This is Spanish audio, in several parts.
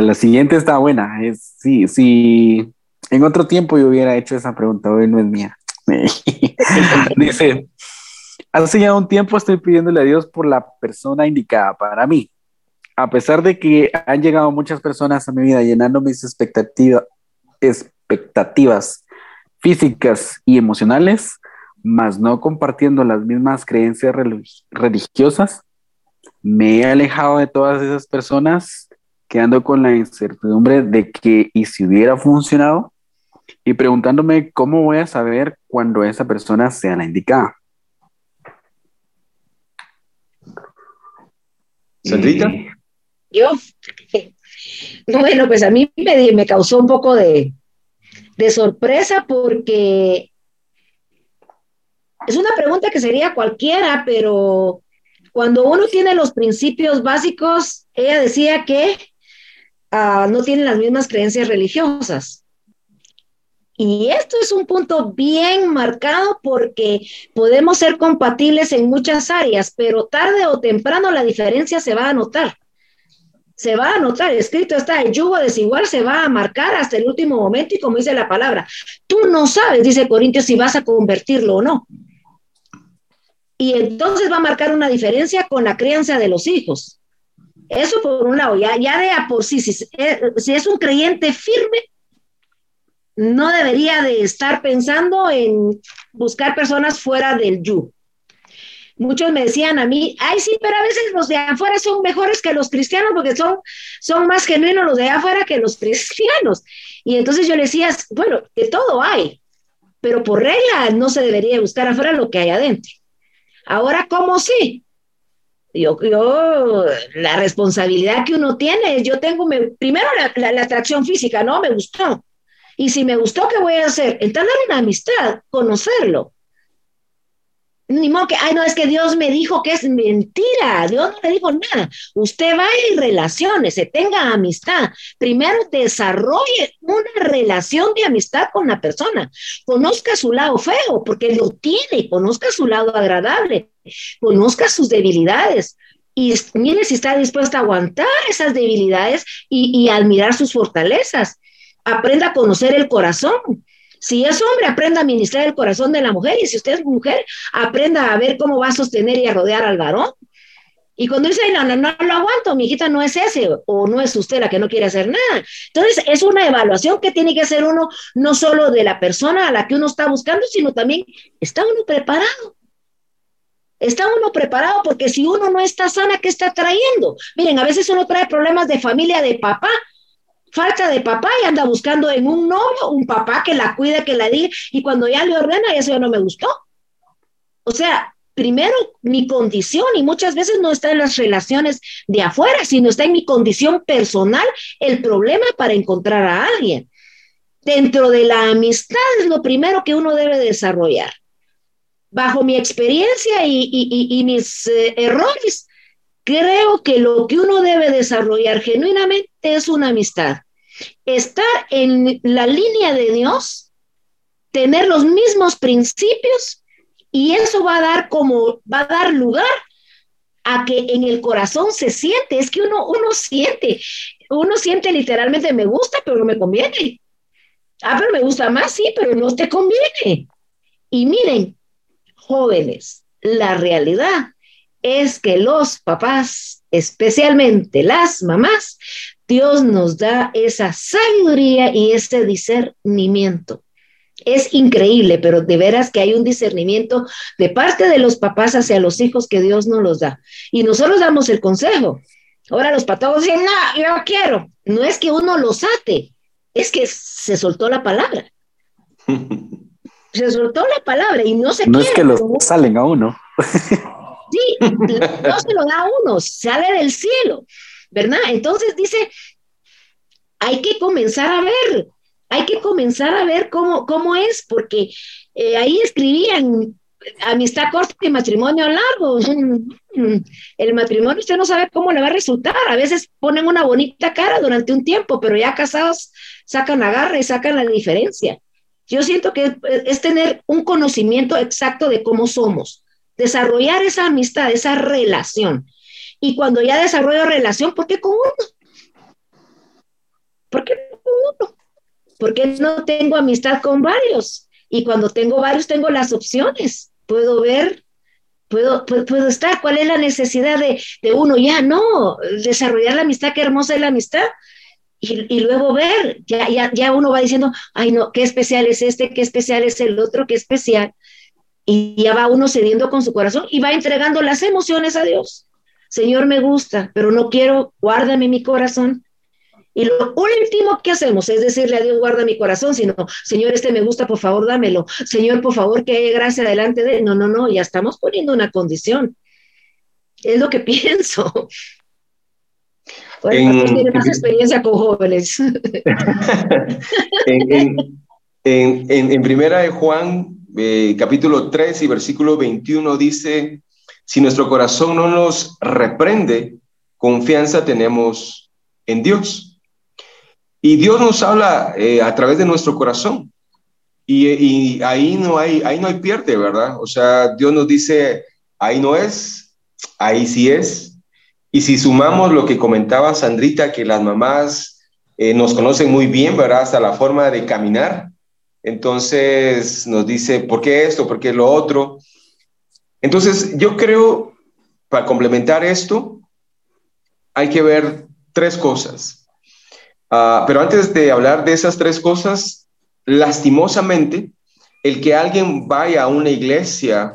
La siguiente está buena. Es, sí, sí. En otro tiempo yo hubiera hecho esa pregunta, hoy no es mía. Dice, hace ya un tiempo estoy pidiéndole a Dios por la persona indicada para mí. A pesar de que han llegado muchas personas a mi vida llenando mis expectativas, expectativas físicas y emocionales, mas no compartiendo las mismas creencias religiosas, me he alejado de todas esas personas, quedando con la incertidumbre de que, ¿y si hubiera funcionado? Y preguntándome cómo voy a saber cuando esa persona sea la indicada. ¿Sandrita? Yo, bueno, pues a mí me, me causó un poco de, de sorpresa porque es una pregunta que sería cualquiera, pero cuando uno tiene los principios básicos, ella decía que uh, no tienen las mismas creencias religiosas. Y esto es un punto bien marcado porque podemos ser compatibles en muchas áreas, pero tarde o temprano la diferencia se va a notar. Se va a notar, escrito está, el yugo desigual se va a marcar hasta el último momento y como dice la palabra, tú no sabes, dice Corintios, si vas a convertirlo o no. Y entonces va a marcar una diferencia con la crianza de los hijos. Eso por un lado, ya, ya de a sí, si, es un creyente firme, no debería de estar pensando en buscar personas fuera del yu. Muchos me decían a mí, ay sí, pero a veces los de afuera son mejores que los cristianos porque son, son más genuinos los de afuera que los cristianos. Y entonces yo le decía, bueno, de todo hay, pero por regla no se debería buscar afuera lo que hay adentro. Ahora, ¿cómo sí? Yo, yo, la responsabilidad que uno tiene, yo tengo, primero la, la, atracción física, ¿no? Me gustó. Y si me gustó, ¿qué voy a hacer? Entrar en una amistad, conocerlo ni modo que, ay, no, es que Dios me dijo que es mentira, Dios no le dijo nada. Usted va y relaciones, se tenga amistad. Primero desarrolle una relación de amistad con la persona. Conozca su lado feo, porque lo tiene, conozca su lado agradable, conozca sus debilidades. Y mire si está dispuesta a aguantar esas debilidades y, y admirar sus fortalezas. Aprenda a conocer el corazón si es hombre, aprenda a ministrar el corazón de la mujer. Y si usted es mujer, aprenda a ver cómo va a sostener y a rodear al varón. Y cuando dice, no, no, no lo aguanto, mi hijita no es ese, o no es usted la que no quiere hacer nada. Entonces, es una evaluación que tiene que hacer uno, no solo de la persona a la que uno está buscando, sino también, ¿está uno preparado? Está uno preparado porque si uno no está sana, ¿qué está trayendo? Miren, a veces uno trae problemas de familia, de papá, falta de papá y anda buscando en un novio un papá que la cuide, que la diga, y cuando ya le ordena, eso ya no me gustó. O sea, primero mi condición, y muchas veces no está en las relaciones de afuera, sino está en mi condición personal el problema para encontrar a alguien. Dentro de la amistad es lo primero que uno debe desarrollar. Bajo mi experiencia y, mis eh, errores, creo que lo que uno debe desarrollar genuinamente es una amistad. Estar en la línea de Dios, tener los mismos principios y eso va a dar como va a dar lugar a que en el corazón se siente, es que uno uno siente, uno siente literalmente me gusta, pero no me conviene. Ah, pero me gusta más, sí, pero no te conviene. Y miren, jóvenes, la realidad es que los papás, especialmente las mamás, Dios nos da esa sabiduría y ese discernimiento. Es increíble, pero de veras que hay un discernimiento de parte de los papás hacia los hijos que Dios nos los da. Y nosotros damos el consejo. Ahora los patólogos dicen, no, yo quiero. No es que uno los ate, es que se soltó la palabra. Se soltó la palabra y no se No es que los salen a uno. Sí, no se lo da a uno, sale del cielo, ¿verdad? Entonces dice, hay que comenzar a ver, hay que comenzar a ver cómo, cómo es, porque eh, ahí escribían amistad corta y matrimonio largo. El matrimonio usted no sabe cómo le va a resultar. A veces ponen una bonita cara durante un tiempo, pero ya casados sacan la garra y sacan la diferencia. Yo siento que es tener un conocimiento exacto de cómo somos desarrollar esa amistad, esa relación. Y cuando ya desarrollo relación, ¿por qué con uno? ¿Por qué uno? ¿Por qué no tengo amistad con varios? Y cuando tengo varios, tengo las opciones. Puedo ver, puedo, puedo, estar. ¿Cuál es la necesidad de, de, uno? Ya no, desarrollar la amistad, qué hermosa es la amistad. Y, luego ver, ya, ya, ya uno va diciendo, ay no, qué especial es este, qué especial es el otro, qué especial. Y ya va uno cediendo con su corazón y va entregando las emociones a Dios. Señor, me gusta, pero no quiero, guárdame mi corazón. Y lo último que hacemos es decirle a Dios, guarda mi corazón, sino, Señor, este me gusta, por favor, dámelo. Señor, por favor, que haya gracia delante de él. No, no, no, ya estamos poniendo una condición. Es lo que pienso. Bueno, tiene más experiencia con jóvenes. en, primera de Juan, eh, capítulo 3 y versículo 21 dice, si nuestro corazón no nos reprende, confianza tenemos en Dios. Y Dios nos habla eh, a través de nuestro corazón. Y, ahí no hay, ahí no hay pierde, ¿verdad? O sea, Dios nos dice, ahí no es, ahí sí es. Y si sumamos lo que comentaba Sandrita, que las mamás eh, nos conocen muy bien, ¿verdad? Hasta la forma de caminar. Entonces nos dice, ¿por qué esto? ¿Por qué lo otro? Entonces, yo creo, para complementar esto, hay que ver tres cosas. Ah, pero antes de hablar de esas tres cosas, lastimosamente, el que alguien vaya a una iglesia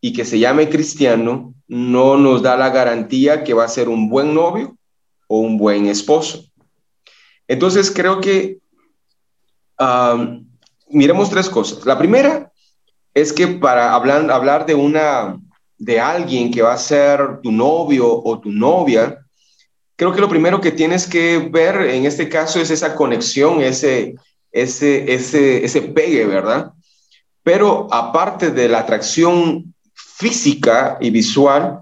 y que se llame cristiano no nos da la garantía que va a ser un buen novio o un buen esposo. Entonces, creo que miremos tres cosas. La primera es que para hablar, hablar de una de alguien que va a ser tu novio o tu novia, creo que lo primero que tienes que ver en este caso es esa conexión, ese, ese, ese, ese pegue, ¿verdad? Pero aparte de la atracción física y visual,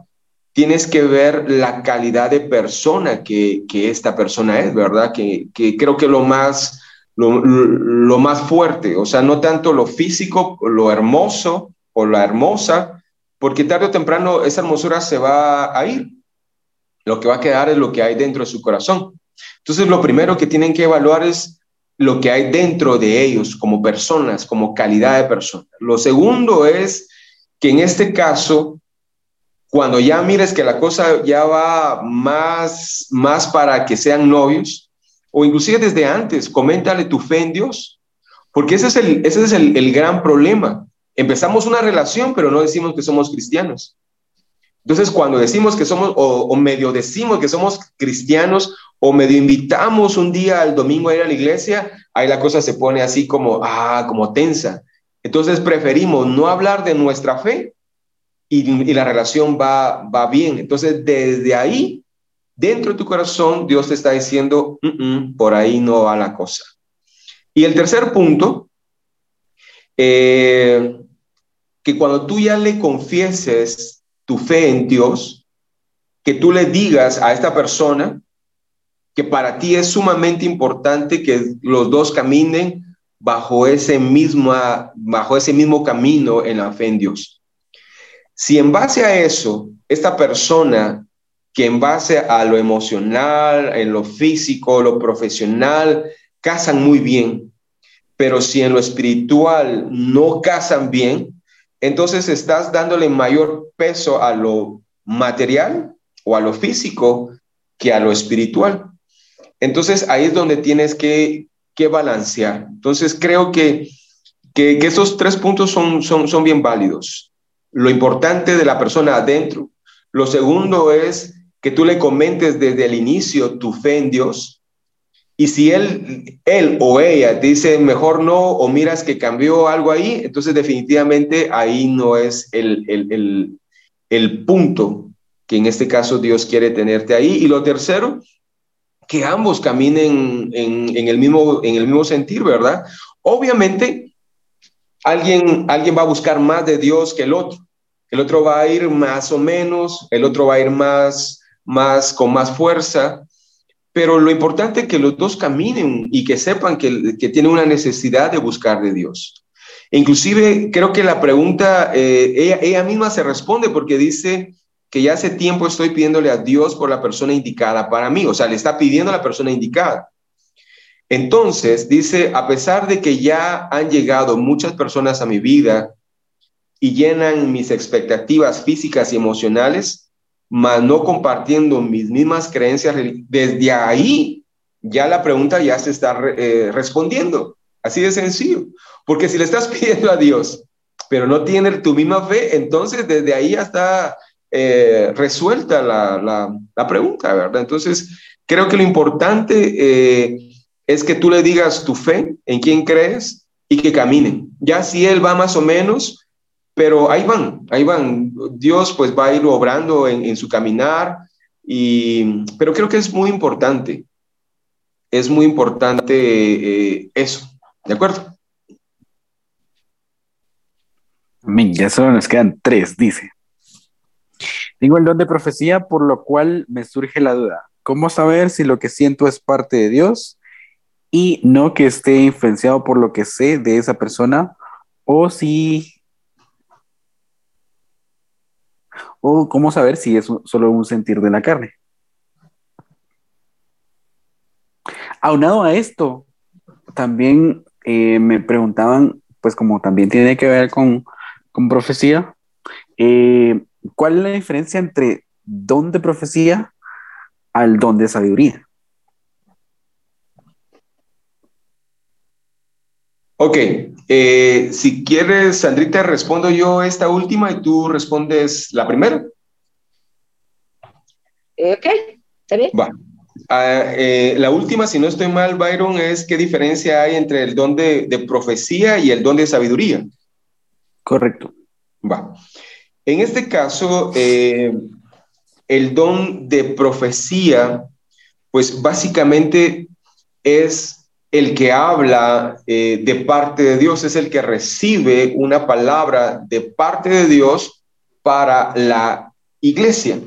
tienes que ver la calidad de persona que, que esta persona es, ¿verdad? Que, que creo que lo más lo, más fuerte, o sea, no tanto lo físico, lo hermoso o la hermosa, porque tarde o temprano esa hermosura se va a ir. Lo que va a quedar es lo que hay dentro de su corazón. Entonces, lo primero que tienen que evaluar es lo que hay dentro de ellos como personas, como calidad de persona. Lo segundo es que en este caso, cuando ya mires que la cosa ya va más, más para que sean novios, o inclusive desde antes, coméntale tu fe en Dios, porque ese es el, ese es el, gran problema. Empezamos una relación, pero no decimos que somos cristianos. Entonces, cuando decimos que somos, o, medio decimos que somos cristianos, o medio invitamos un día al domingo a ir a la iglesia, ahí la cosa se pone así como, ah, como tensa. Entonces, preferimos no hablar de nuestra fe y, la relación va, va bien. Entonces, desde ahí dentro de tu corazón Dios te está diciendo, por ahí no va la cosa. Y el tercer punto, eh, que cuando tú ya le confieses tu fe en Dios, que tú le digas a esta persona que para ti es sumamente importante que los dos caminen bajo ese mismo, bajo ese mismo camino en la fe en Dios. Si en base a eso, esta persona que en base a lo emocional, en lo físico, lo profesional, casan muy bien. Pero si en lo espiritual no casan bien, entonces estás dándole mayor peso a lo material o a lo físico que a lo espiritual. Entonces ahí es donde tienes que, que balancear. Entonces creo que, que, esos tres puntos son, son, son bien válidos. Lo importante de la persona adentro. Lo segundo es que tú le comentes desde el inicio tu fe en Dios. Y si él, él o ella dice mejor no o miras que cambió algo ahí, entonces definitivamente ahí no es el, el, el, punto que en este caso Dios quiere tenerte ahí. Y lo tercero, que ambos caminen en, en, el, mismo, en el mismo sentir, ¿verdad? Obviamente, alguien, alguien va a buscar más de Dios que el otro. El otro va a ir más o menos, el otro va a ir más más, con más fuerza, pero lo importante es que los dos caminen y que sepan que, que tienen una necesidad de buscar de Dios. inclusive creo que la pregunta, eh, ella, ella misma se responde porque dice que ya hace tiempo estoy pidiéndole a Dios por la persona indicada para mí, o sea, le está pidiendo a la persona indicada. Entonces, dice, a pesar de que ya han llegado muchas personas a mi vida y llenan mis expectativas físicas y emocionales, mas no compartiendo mis mismas creencias, desde ahí ya la pregunta ya se está eh, respondiendo. Así de sencillo. Porque si le estás pidiendo a Dios, pero no tiene tu misma fe, entonces desde ahí ya está eh, resuelta la, la, pregunta, ¿verdad? Entonces, creo que lo importante eh, es que tú le digas tu fe, en quién crees y que caminen. Ya si él va más o menos, pero ahí van, ahí van. Dios pues va a ir obrando en, su caminar, y, pero creo que es muy importante, es muy importante eh, eso, ¿de acuerdo? Ya solo nos quedan tres, dice. Tengo el don de profecía, por lo cual me surge la duda. ¿Cómo saber si lo que siento es parte de Dios y no que esté influenciado por lo que sé de esa persona o si... o cómo saber si es solo un sentir de la carne? Aunado a esto, también eh, me preguntaban, pues como también tiene que ver con, con profecía, eh, ¿cuál es la diferencia entre don de profecía al don de sabiduría? Ok, eh, si quieres, Sandrita, respondo yo esta última y tú respondes la primera. ok, está bien. Va. Ah, eh, la última, si no estoy mal, Byron, es qué diferencia hay entre el don de, profecía y el don de sabiduría. Correcto. Va. En este caso, eh, el don de profecía, pues básicamente es el que habla eh, de parte de Dios, es el que recibe una palabra de parte de Dios para la iglesia.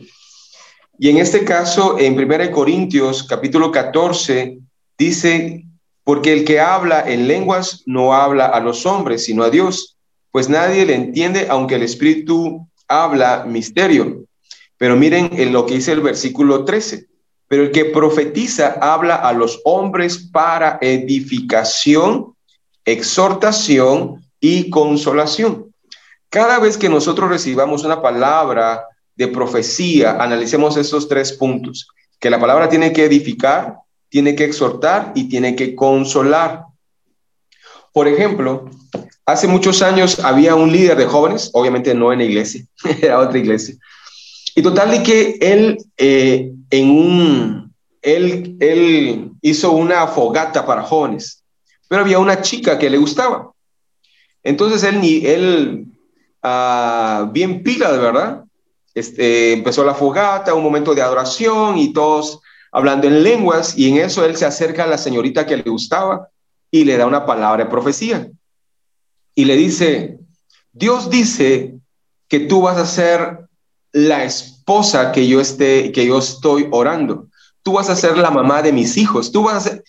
Y en este caso, en 1 Corintios capítulo 14, dice, porque el que habla en lenguas no habla a los hombres, sino a Dios, pues nadie le entiende, aunque el Espíritu habla misterio. Pero miren en lo que dice el versículo 13. Pero el que profetiza habla a los hombres para edificación, exhortación y consolación. Cada vez que nosotros recibamos una palabra de profecía, analicemos esos tres puntos, que la palabra tiene que edificar, tiene que exhortar y tiene que consolar. Por ejemplo, hace muchos años había un líder de jóvenes, obviamente no en la iglesia, era otra iglesia, y total de que él eh, en un, él, él hizo una fogata para jóvenes, pero había una chica que le gustaba. Entonces él, él, uh, bien pila de verdad, este, empezó la fogata, un momento de adoración y todos hablando en lenguas y en eso él se acerca a la señorita que le gustaba y le da una palabra de profecía. Y le dice, Dios dice que tú vas a ser la esposa que yo esté que yo estoy orando. Tú vas a ser la mamá de mis hijos. Tú vas a ser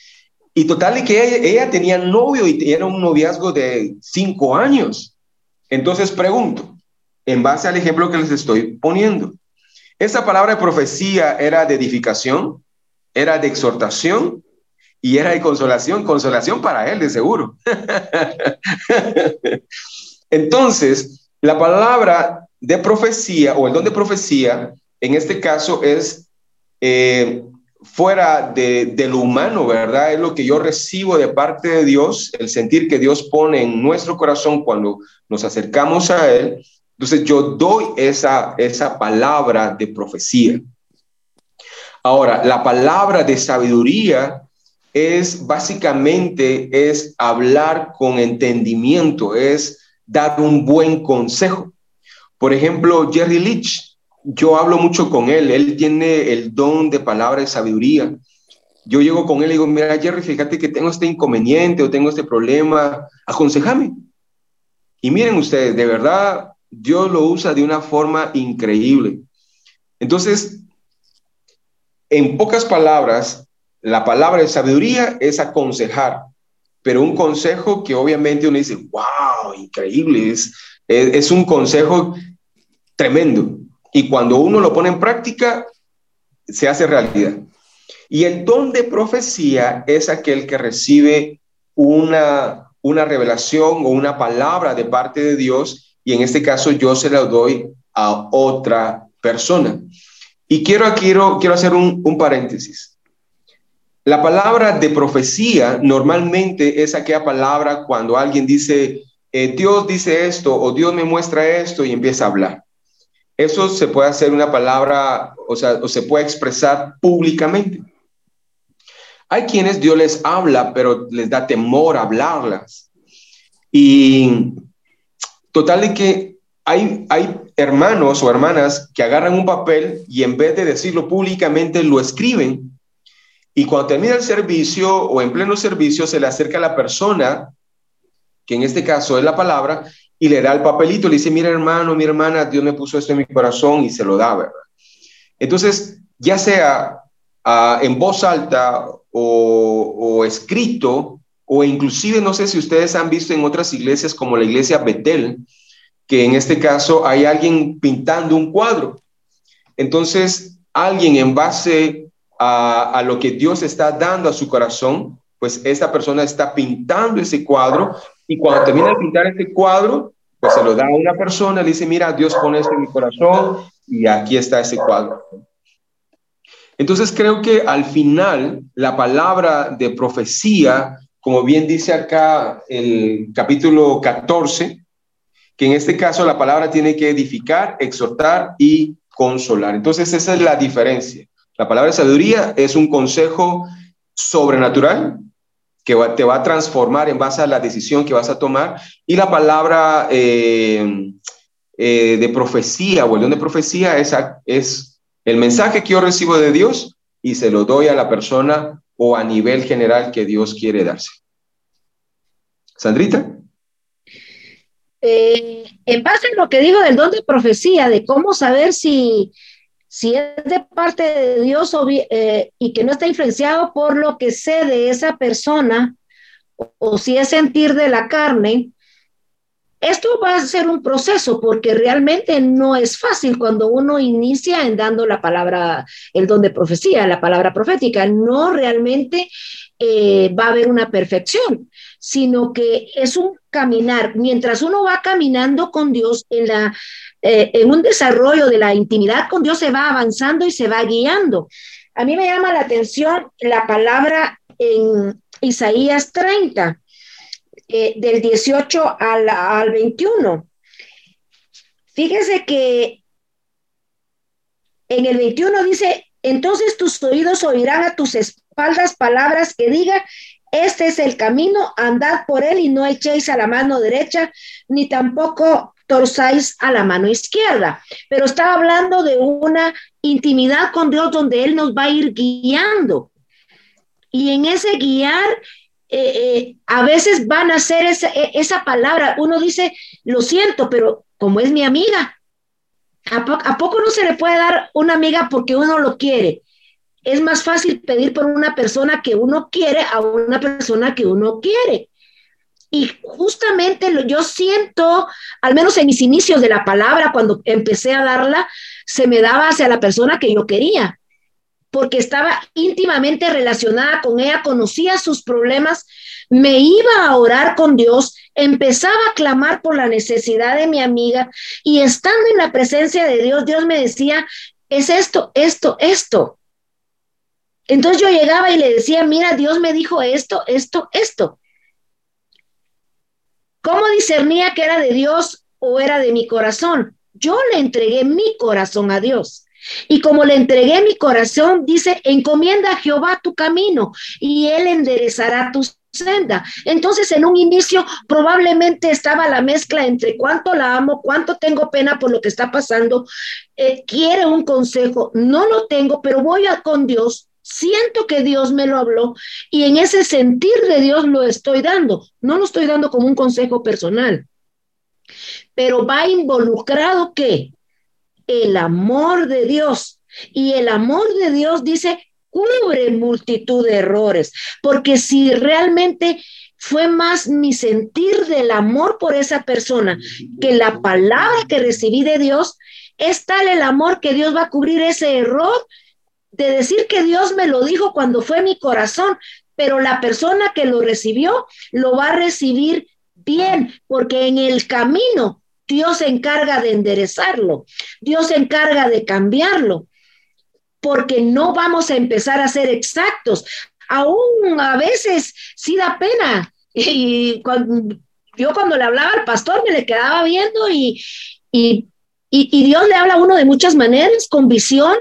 y total que ella, ella tenía novio y era un noviazgo de cinco años. Entonces pregunto, en base al ejemplo que les estoy poniendo. Esa palabra de profecía era de edificación, era de exhortación y era de consolación, consolación para él de seguro. Entonces, la palabra de profecía o el don de profecía, en este caso es eh, fuera de, de, lo humano, ¿verdad? Es lo que yo recibo de parte de Dios, el sentir que Dios pone en nuestro corazón cuando nos acercamos a Él entonces yo doy esa, esa palabra de profecía. Ahora, la palabra de sabiduría es básicamente es hablar con entendimiento, es dar un buen consejo. Por ejemplo, Jerry Leach, yo hablo mucho con él, él tiene el don de palabra de sabiduría. Yo llego con él y digo, mira, Jerry, fíjate que tengo este inconveniente o tengo este problema, aconsejame. Y miren ustedes, de verdad, Dios lo usa de una forma increíble. Entonces, en pocas palabras, la palabra de sabiduría es aconsejar, pero un consejo que obviamente uno dice, wow, increíble, es, es, un consejo tremendo. Y cuando uno lo pone en práctica, se hace realidad. Y el don de profecía es aquel que recibe una, una revelación o una palabra de parte de Dios y en este caso yo se la doy a otra persona. Y quiero, quiero, quiero hacer un, un paréntesis. La palabra de profecía normalmente es aquella palabra cuando alguien dice, eh, Dios dice esto o Dios me muestra esto y empieza a hablar. Eso se puede hacer una palabra, o sea, o se puede expresar públicamente. Hay quienes Dios les habla, pero les da temor hablarlas. Y total de que hay, hay hermanos o hermanas que agarran un papel y en vez de decirlo públicamente lo escriben. Y cuando termina el servicio o en pleno servicio se le acerca a la persona, que en este caso es la palabra, y le da el papelito, le dice, mira hermano, mi hermana, Dios me puso esto en mi corazón y se lo da, ¿verdad? Entonces, ya sea ah, en voz alta o, escrito, o inclusive no sé si ustedes han visto en otras iglesias como la iglesia Betel, que en este caso hay alguien pintando un cuadro. Entonces, alguien en base a, lo que Dios está dando a su corazón, pues esta persona está pintando ese cuadro y cuando termina de pintar ese cuadro, pues se lo da a una persona, le dice, mira, Dios pone esto en mi corazón y aquí está ese cuadro. Entonces creo que al final la palabra de profecía, como bien dice acá el capítulo 14, que en este caso la palabra tiene que edificar, exhortar y consolar. Entonces esa es la diferencia. La palabra sabiduría es un consejo sobrenatural que te va a transformar en base a la decisión que vas a tomar. Y la palabra eh, eh, de profecía o el don de profecía es, es el mensaje que yo recibo de Dios y se lo doy a la persona o a nivel general que Dios quiere darse. Sandrita. Eh, en base a lo que digo del don de profecía, de cómo saber si, si es de parte de Dios eh, y que no está influenciado por lo que sé de esa persona, o si es sentir de la carne, esto va a ser un proceso porque realmente no es fácil cuando uno inicia en dando la palabra, el don de profecía, la palabra profética. No realmente eh, va a haber una perfección, sino que es un caminar. Mientras uno va caminando con Dios en, la, eh, en un desarrollo de la intimidad con Dios, se va avanzando y se va guiando. A mí me llama la atención la palabra en Isaías 30 eh, del 18 al, al 21. Fíjese que en el 21 dice, entonces tus oídos oirán a tus palabras que digan, este es el camino, andad por él y no echéis a la mano derecha, ni tampoco torzáis a la mano izquierda. Pero estaba hablando de una intimidad con Dios donde Él nos va a ir guiando. Y en ese guiar eh, eh, a veces van a hacer esa, e, esa, palabra. Uno dice, lo siento, pero como es mi amiga, ¿a, poco no se le puede dar una amiga porque uno lo quiere? Es más fácil pedir por una persona que uno quiere a una persona que uno quiere. Y justamente lo, yo siento, al menos en mis inicios de la palabra, cuando empecé a darla, se me daba hacia la persona que yo quería porque estaba íntimamente relacionada con ella, conocía sus problemas, me iba a orar con Dios, empezaba a clamar por la necesidad de mi amiga y estando en la presencia de Dios, Dios me decía, es esto, esto, esto. Entonces yo llegaba y le decía, mira, Dios me dijo esto, esto, esto. ¿Cómo discernía que era de Dios o era de mi corazón? Yo le entregué mi corazón a Dios. Y como le entregué mi corazón, dice, encomienda a Jehová tu camino y él enderezará tu senda. Entonces, en un inicio probablemente estaba la mezcla entre cuánto la amo, cuánto tengo pena por lo que está pasando, eh, quiere un consejo, no lo tengo, pero voy con Dios, siento que Dios me lo habló y en ese sentir de Dios lo estoy dando, no lo estoy dando como un consejo personal, pero va involucrado que el amor de Dios. Y el amor de Dios dice, cubre multitud de errores, porque si realmente fue más mi sentir del amor por esa persona que la palabra que recibí de Dios, es tal el amor que Dios va a cubrir ese error de decir que Dios me lo dijo cuando fue mi corazón, pero la persona que lo recibió lo va a recibir bien, porque en el camino Dios se encarga de enderezarlo, Dios se encarga de cambiarlo, porque no vamos a empezar a ser exactos. Aún a veces sí da pena. Y cuando, yo cuando le hablaba al pastor me le quedaba viendo y, y, y, Dios le habla a uno de muchas maneras, con visión,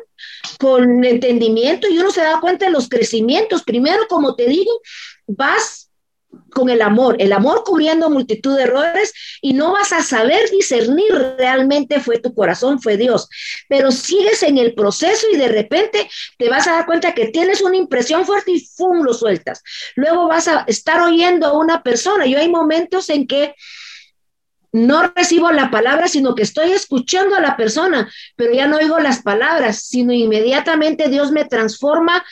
con entendimiento y uno se da cuenta de los crecimientos. Primero, como te digo, vas con el amor, el amor cubriendo multitud de errores y no vas a saber discernir realmente fue tu corazón, fue Dios, pero sigues en el proceso y de repente te vas a dar cuenta que tienes una impresión fuerte y ¡fum! lo sueltas. Luego vas a estar oyendo a una persona. Yo hay momentos en que no recibo la palabra, sino que estoy escuchando a la persona, pero ya no oigo las palabras, sino inmediatamente Dios me transforma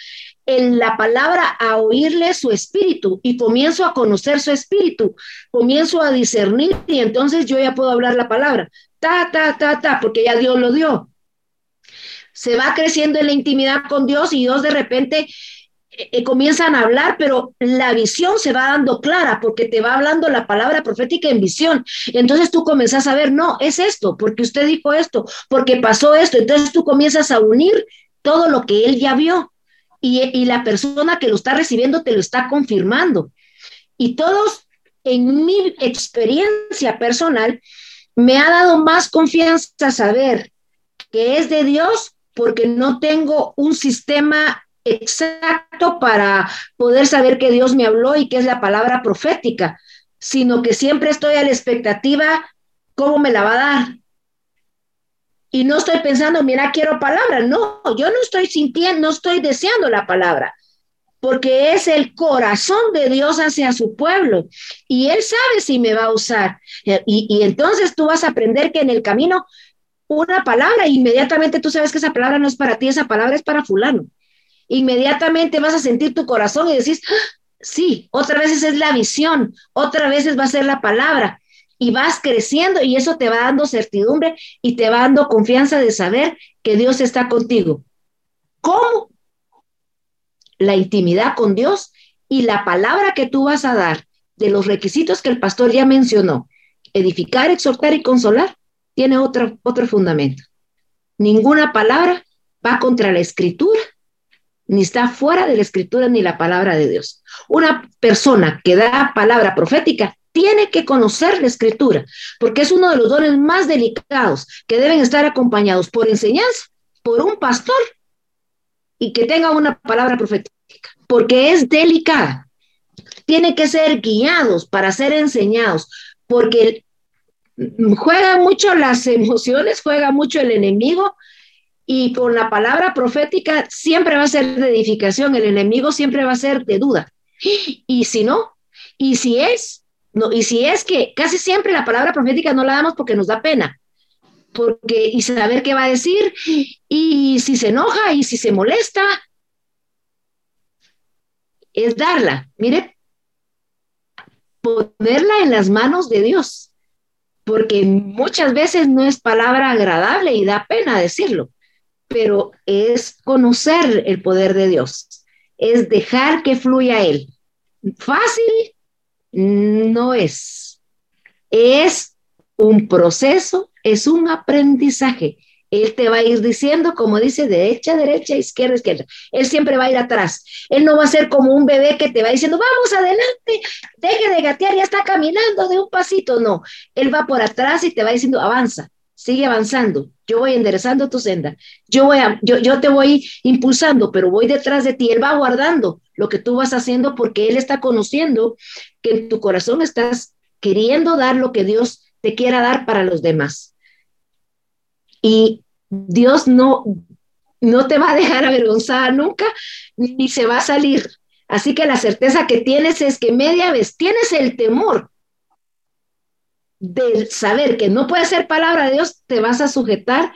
en la palabra a oírle su espíritu y comienzo a conocer su espíritu, comienzo a discernir y entonces yo ya puedo hablar la palabra, ta, ta, ta, ta, porque ya Dios lo dio. Se va creciendo en la intimidad con Dios y Dios de repente eh, eh, comienzan a hablar, pero la visión se va dando clara porque te va hablando la palabra profética en visión. Entonces tú comienzas a ver, no, es esto, porque usted dijo esto, porque pasó esto. Entonces tú comienzas a unir todo lo que él ya vio y, la persona que lo está recibiendo te lo está confirmando. Y todos, en mi experiencia personal, me ha dado más confianza saber que es de Dios porque no tengo un sistema exacto para poder saber que Dios me habló y que es la palabra profética, sino que siempre estoy a la expectativa cómo me la va a dar, y no estoy pensando, mira, quiero palabra. No, yo no estoy sintiendo, no estoy deseando la palabra, porque es el corazón de Dios hacia su pueblo. Y Él sabe si me va a usar. Y, y entonces tú vas a aprender que en el camino una palabra, inmediatamente tú sabes que esa palabra no es para ti, esa palabra es para fulano. Inmediatamente vas a sentir tu corazón y decís, ah, sí, otra vez es la visión, otra vez va a ser la palabra y vas creciendo y eso te va dando certidumbre y te va dando confianza de saber que Dios está contigo. ¿Cómo? La intimidad con Dios y la palabra que tú vas a dar de los requisitos que el pastor ya mencionó, edificar, exhortar y consolar, tiene otro, otro fundamento. Ninguna palabra va contra la escritura, ni está fuera de la escritura ni la palabra de Dios. Una persona que da palabra profética tiene que conocer la escritura, porque es uno de los dones más delicados que deben estar acompañados por enseñanza, por un pastor y que tenga una palabra profética, porque es delicada. Tiene que ser guiados para ser enseñados, porque juega mucho las emociones, juega mucho el enemigo y con la palabra profética siempre va a ser de edificación, el enemigo siempre va a ser de duda. Y si no, y si es, no, y si es que casi siempre la palabra profética no la damos porque nos da pena, porque y saber qué va a decir, y si se enoja y si se molesta, es darla, mire, ponerla en las manos de Dios, porque muchas veces no es palabra agradable y da pena decirlo, pero es conocer el poder de Dios, es dejar que fluya Él. Fácil, no es. Es un proceso, es un aprendizaje. Él te va a ir diciendo, como dice, derecha, derecha, izquierda, izquierda. Él siempre va a ir atrás. Él no va a ser como un bebé que te va diciendo, vamos adelante, deje de gatear, ya está caminando de un pasito. No, él va por atrás y te va diciendo, avanza, sigue avanzando. Yo voy enderezando tu senda. Yo, voy yo, yo te voy impulsando, pero voy detrás de ti. Él va guardando lo que tú vas haciendo porque Él está conociendo que en tu corazón estás queriendo dar lo que Dios te quiera dar para los demás. Y Dios no, no te va a dejar avergonzada nunca, ni se va a salir. Así que la certeza que tienes es que media vez tienes el temor de saber que no puede ser palabra de Dios, te vas a sujetar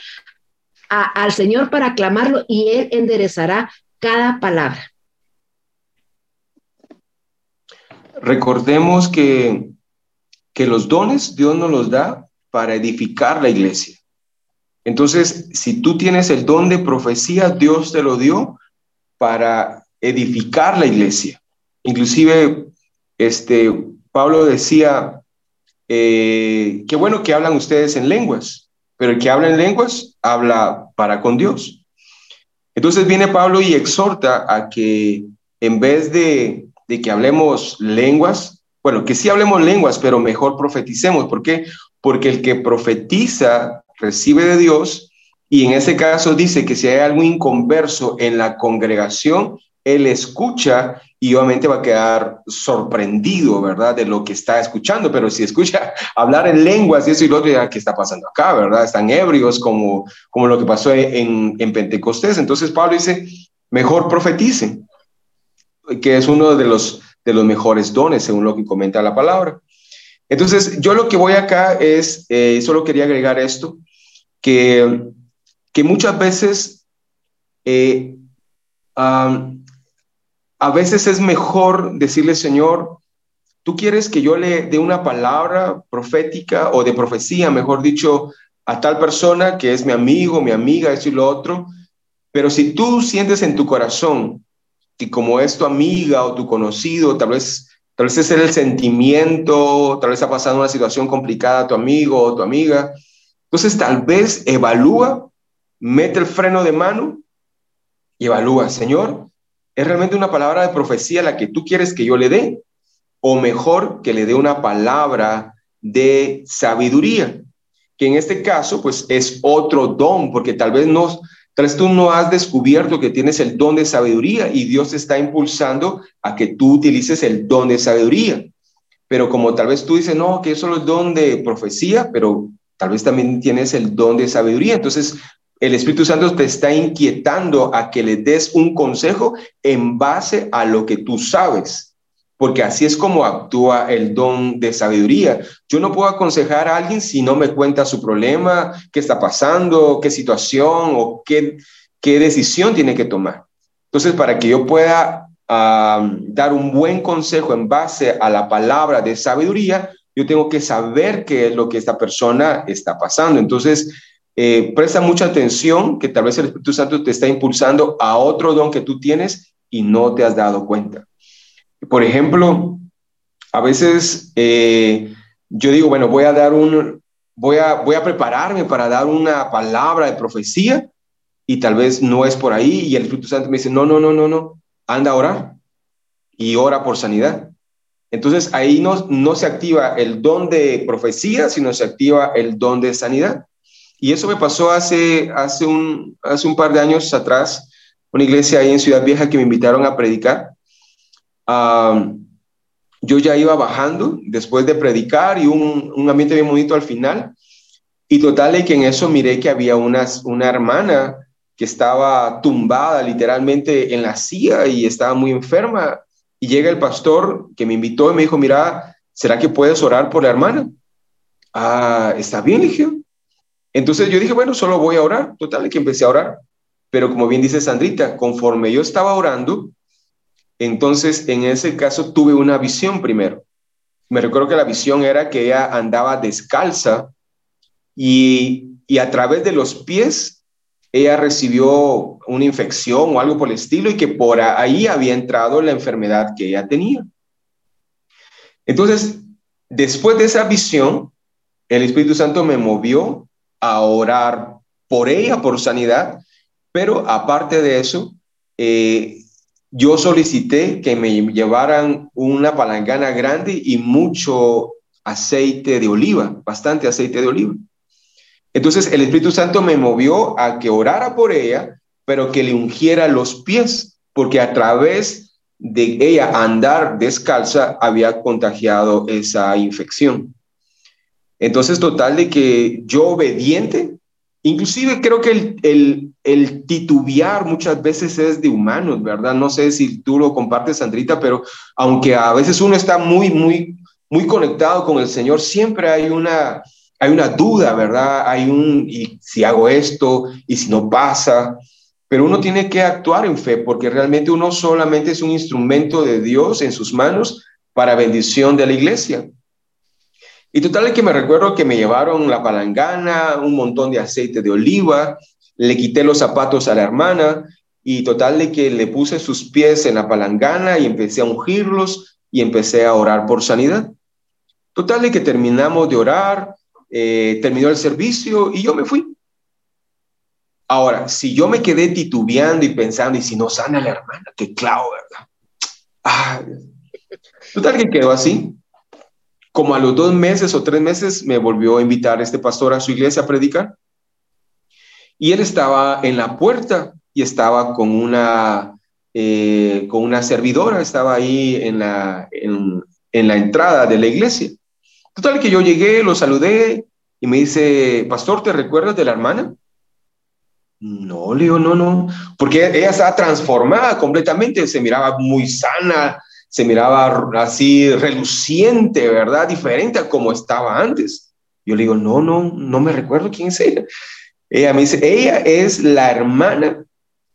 al Señor para aclamarlo y Él enderezará cada palabra. Recordemos que, que los dones Dios nos los da para edificar la iglesia. Entonces, si tú tienes el don de profecía, Dios te lo dio para edificar la iglesia. Inclusive, este, Pablo decía, eh, qué bueno que hablan ustedes en lenguas, pero el que habla en lenguas habla para con Dios. Entonces viene Pablo y exhorta a que en vez de, de que hablemos lenguas, bueno, que sí hablemos lenguas, pero mejor profeticemos. ¿Por qué? Porque el que profetiza recibe de Dios y en ese caso dice que si hay algún inconverso en la congregación, él escucha y obviamente va a quedar sorprendido, ¿verdad? De lo que está escuchando, pero si escucha hablar en lenguas y eso y lo otro, ¿qué está pasando acá, verdad? Están ebrios como, como lo que pasó en, en Pentecostés. Entonces Pablo dice, mejor profeticen, que es uno de los, de los mejores dones, según lo que comenta la palabra. Entonces, yo lo que voy acá es, eh, solo quería agregar esto, que, que muchas veces eh, a veces es mejor decirle, Señor, tú quieres que yo le dé una palabra profética o de profecía, mejor dicho, a tal persona que es mi amigo, mi amiga, eso y lo otro, pero si tú sientes en tu corazón que como es tu amiga o tu conocido, tal vez, tal vez es el sentimiento, tal vez ha pasado una situación complicada a tu amigo o tu amiga, entonces tal vez evalúa, mete el freno de mano y evalúa, Señor, ¿Es realmente una palabra de profecía la que tú quieres que yo le dé? O mejor, que le dé una palabra de sabiduría, que en este caso, pues es otro don, porque tal vez no, tal vez tú no has descubierto que tienes el don de sabiduría y Dios te está impulsando a que tú utilices el don de sabiduría. Pero como tal vez tú dices, no, que eso es el don de profecía, pero tal vez también tienes el don de sabiduría. Entonces, el Espíritu Santo te está inquietando a que le des un consejo en base a lo que tú sabes, porque así es como actúa el don de sabiduría. Yo no puedo aconsejar a alguien si no me cuenta su problema, qué está pasando, qué situación o qué, decisión tiene que tomar. Entonces, para que yo pueda dar un buen consejo en base a la palabra de sabiduría, yo tengo que saber qué es lo que esta persona está pasando. Entonces, eh, presta mucha atención que tal vez el Espíritu Santo te está impulsando a otro don que tú tienes y no te has dado cuenta. Por ejemplo, a veces eh, yo digo, bueno, voy a dar un, voy a, voy a prepararme para dar una palabra de profecía y tal vez no es por ahí y el Espíritu Santo me dice, no, no, no, no, no, anda a orar y ora por sanidad. Entonces ahí no, no se activa el don de profecía, sino se activa el don de sanidad. Y eso me pasó hace, hace, un, hace un par de años atrás, una iglesia ahí en Ciudad Vieja que me invitaron a predicar. yo ya iba bajando después de predicar y un, ambiente bien bonito al final. Y total, que en eso miré que había unas, una hermana que estaba tumbada literalmente en la silla y estaba muy enferma. Y llega el pastor que me invitó y me dijo, mira, ¿será que puedes orar por la hermana? Ah, está bien, dije. Entonces yo dije, bueno, solo voy a orar. Total, que empecé a orar. Pero como bien dice Sandrita, conforme yo estaba orando, entonces en ese caso tuve una visión primero. Me recuerdo que la visión era que ella andaba descalza y, y a través de los pies ella recibió una infección o algo por el estilo y que por ahí había entrado la enfermedad que ella tenía. Entonces, después de esa visión, el Espíritu Santo me movió a orar por ella, por sanidad, pero aparte de eso, eh, yo solicité que me llevaran una palangana grande y mucho aceite de oliva, bastante aceite de oliva. Entonces el Espíritu Santo me movió a que orara por ella, pero que le ungiera los pies, porque a través de ella andar descalza había contagiado esa infección. Entonces, total de que yo obediente, inclusive creo que el, el, titubear muchas veces es de humanos, ¿verdad? No sé si tú lo compartes, Sandrita, pero aunque a veces uno está muy, muy, muy conectado con el Señor, siempre hay una, hay una duda, ¿verdad? Hay un, y si hago esto, y si no pasa, pero uno tiene que actuar en fe, porque realmente uno solamente es un instrumento de Dios en sus manos para bendición de la iglesia. Y total es que me recuerdo que me llevaron la palangana, un montón de aceite de oliva, le quité los zapatos a la hermana y total de que le puse sus pies en la palangana y empecé a ungirlos y empecé a orar por sanidad. Total de que terminamos de orar, eh, terminó el servicio y yo me fui. Ahora, si yo me quedé titubeando y pensando, y si no sana la hermana, qué clavo, ¿verdad? Ah, total que quedó así. Como a los dos meses o tres meses me volvió a invitar este pastor a su iglesia a predicar. Y él estaba en la puerta y estaba con una, eh, con una servidora, estaba ahí en la, en, la entrada de la iglesia. Total que yo llegué, lo saludé y me dice, pastor, ¿te recuerdas de la hermana? No, Leo, no, no, porque ella estaba transformada completamente, se miraba muy sana, se miraba así reluciente, ¿verdad? Diferente a como estaba antes. Yo le digo, no, no, no me recuerdo quién es ella. Ella me dice, ella es la hermana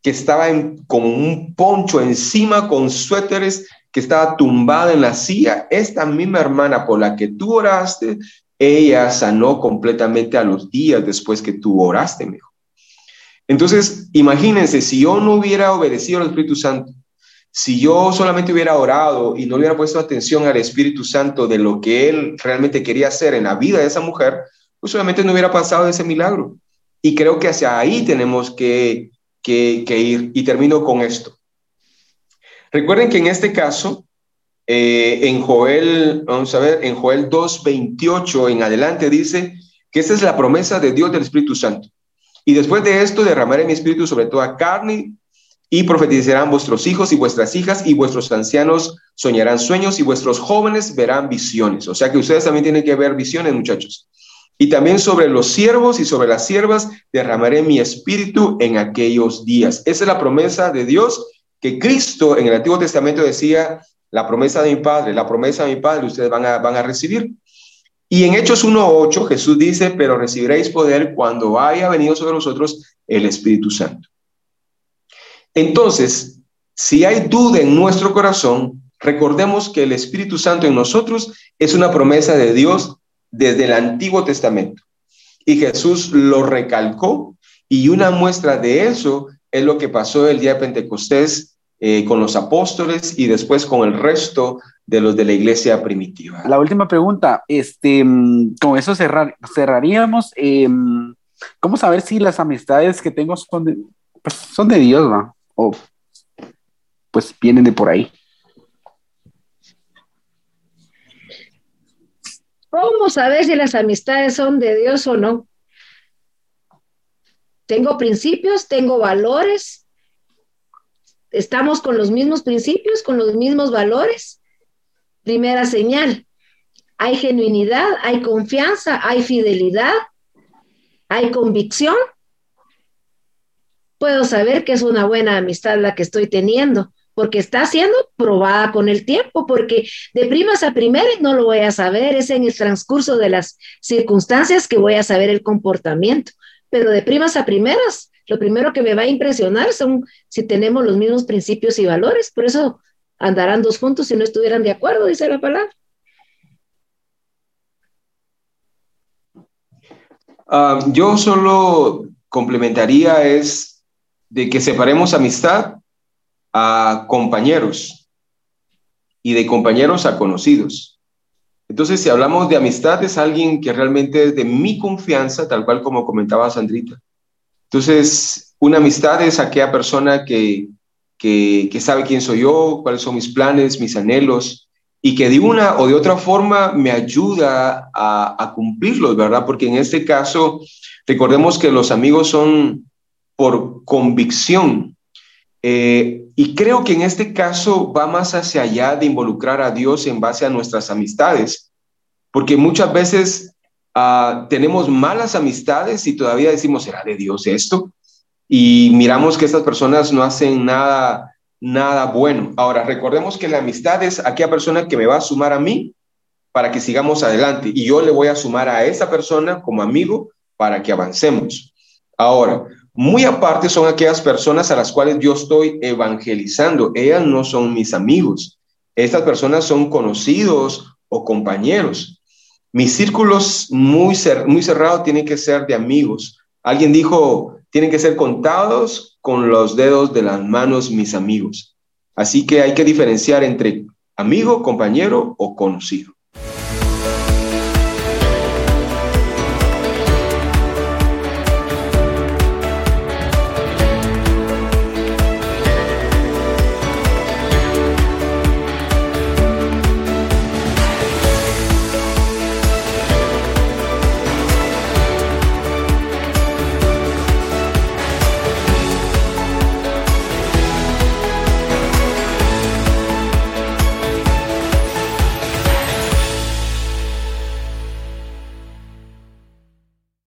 que estaba con un poncho encima, con suéteres, que estaba tumbada en la silla. Esta misma hermana por la que tú oraste, ella sanó completamente a los días después que tú oraste, me Entonces, imagínense, si yo no hubiera obedecido al Espíritu Santo, si yo solamente hubiera orado y no hubiera puesto atención al Espíritu Santo de lo que Él realmente quería hacer en la vida de esa mujer, pues solamente no hubiera pasado ese milagro. Y creo que hacia ahí tenemos que, que, ir. Y termino con esto. Recuerden que en este caso, eh, en Joel, vamos a ver, en Joel 2.28 en adelante dice que esta es la promesa de Dios del Espíritu Santo. Y después de esto derramaré mi espíritu sobre toda carne y profetizarán vuestros hijos y vuestras hijas y vuestros ancianos soñarán sueños y vuestros jóvenes verán visiones. O sea que ustedes también tienen que ver visiones, muchachos. Y también sobre los siervos y sobre las siervas derramaré mi espíritu en aquellos días. Esa es la promesa de Dios que Cristo en el Antiguo Testamento decía, la promesa de mi Padre, la promesa de mi Padre, ustedes van a, van a recibir. Y en Hechos 1.8 Jesús dice, pero recibiréis poder cuando haya venido sobre vosotros el Espíritu Santo. Entonces, si hay duda en nuestro corazón, recordemos que el Espíritu Santo en nosotros es una promesa de Dios desde el Antiguo Testamento. Y Jesús lo recalcó y una muestra de eso es lo que pasó el día de Pentecostés eh, con los apóstoles y después con el resto de los de la iglesia primitiva. La última pregunta, este, mm, con eso cerrar, cerraríamos. Em, ¿Cómo saber si las amistades que tengo son de, pues, son de Dios, o pues vienen de por ahí? ¿Cómo saber si las amistades son de Dios o no? Tengo principios, tengo valores, estamos con los mismos principios, con los mismos valores. Primera señal, hay genuinidad, hay confianza, hay fidelidad, hay convicción. Puedo saber que es una buena amistad la que estoy teniendo porque está siendo probada con el tiempo, porque de primas a primeras no lo voy a saber, es en el transcurso de las circunstancias que voy a saber el comportamiento, pero de primas a primeras, lo primero que me va a impresionar son si tenemos los mismos principios y valores, por eso andarán dos juntos si no estuvieran de acuerdo, dice la palabra. Ah, yo solo complementaría es de que separemos amistad a compañeros y de compañeros a conocidos. Entonces, si hablamos de amistad, es alguien que realmente es de mi confianza, tal cual como comentaba Sandrita. Entonces, una amistad es aquella persona que, que, sabe quién soy yo, cuáles son mis planes, mis anhelos, y que de una o de otra forma me ayuda a, a cumplirlos, ¿verdad? Porque en este caso, recordemos que los amigos son por convicción, eh, y creo que en este caso va más hacia allá de involucrar a Dios en base a nuestras amistades, porque muchas veces ah, tenemos malas amistades y todavía decimos, ¿será de Dios esto? Y miramos que estas personas no hacen nada, nada bueno. Ahora, recordemos que la amistad es aquella persona que me va a sumar a mí para que sigamos adelante y yo le voy a sumar a esa persona como amigo para que avancemos. Ahora, muy aparte son aquellas personas a las cuales yo estoy evangelizando. Ellas no son mis amigos. Estas personas son conocidos o compañeros. Mis círculos muy, muy cerrados tienen que ser de amigos. Alguien dijo, tienen que ser contados con los dedos de las manos mis amigos. Así que hay que diferenciar entre amigo, compañero o conocido.